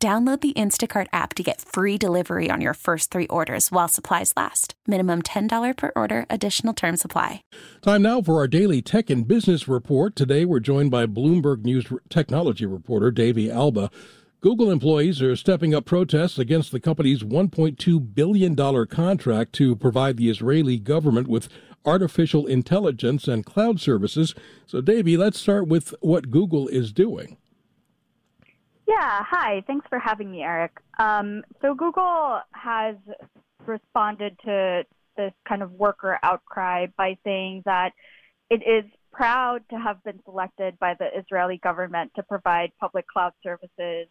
Download the Instacart app to get free delivery on your first three orders while supplies last. Minimum $10 per order, additional term supply. Time now for our daily tech and business report. Today we're joined by Bloomberg News technology reporter Davey Alba. Google employees are stepping up protests against the company's $1.2 billion contract to provide the Israeli government with artificial intelligence and cloud services. So, Davey, let's start with what Google is doing. Yeah, hi. Thanks for having me, Eric. Um, so Google has responded to this kind of worker outcry by saying that it is proud to have been selected by the Israeli government to provide public cloud services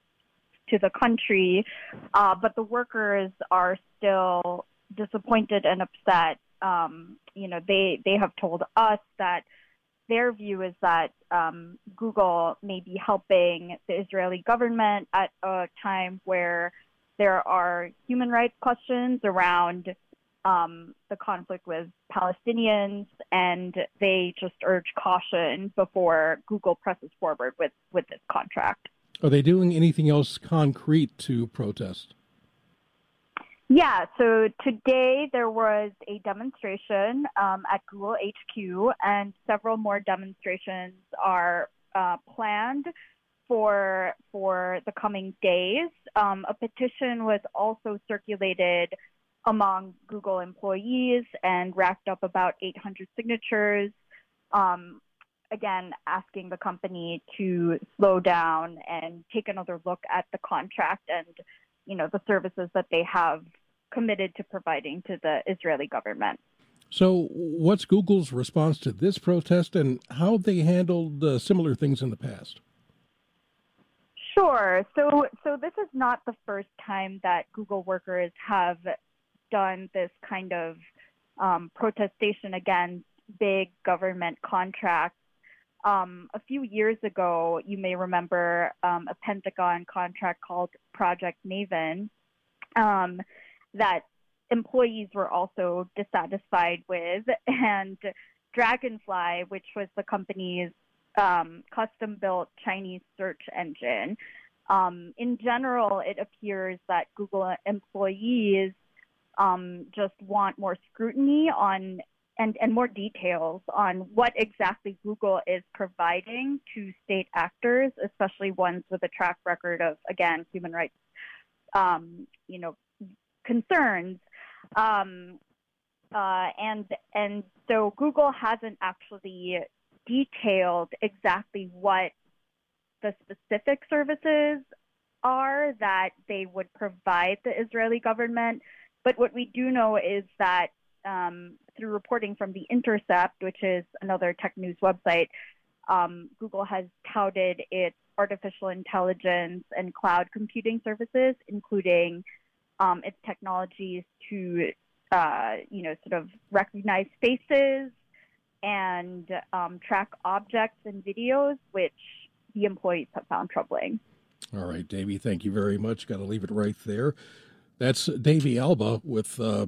to the country, uh, but the workers are still disappointed and upset. Um, you know, they they have told us that their view is that um, Google may be helping the Israeli government at a time where there are human rights questions around um, the conflict with Palestinians, and they just urge caution before Google presses forward with, with this contract. Are they doing anything else concrete to protest? Yeah, so today there was a demonstration um, at Google HQ, and several more demonstrations are uh, planned for for the coming days. Um, a petition was also circulated among Google employees and racked up about 800 signatures. Um, again, asking the company to slow down and take another look at the contract and you know, the services that they have committed to providing to the Israeli government. So, what's Google's response to this protest and how have they handled uh, similar things in the past? Sure. So, so this is not the first time that Google workers have done this kind of um, protestation against big government contracts um, a few years ago, you may remember um, a Pentagon contract called Project Maven um, that employees were also dissatisfied with, and Dragonfly, which was the company's um, custom built Chinese search engine. Um, in general, it appears that Google employees um, just want more scrutiny on and, and more details on what exactly Google is providing to state actors, especially ones with a track record of, again, human rights, um, you know, concerns. Um, uh, and and so Google hasn't actually detailed exactly what the specific services are that they would provide the Israeli government. But what we do know is that um, through reporting from The Intercept, which is another tech news website, um, Google has touted its artificial intelligence and cloud computing services, including um, its technologies to, uh, you know, sort of recognize faces and um, track objects and videos, which the employees have found troubling. All right, Davey, thank you very much. Got to leave it right there. That's Davey Alba with uh,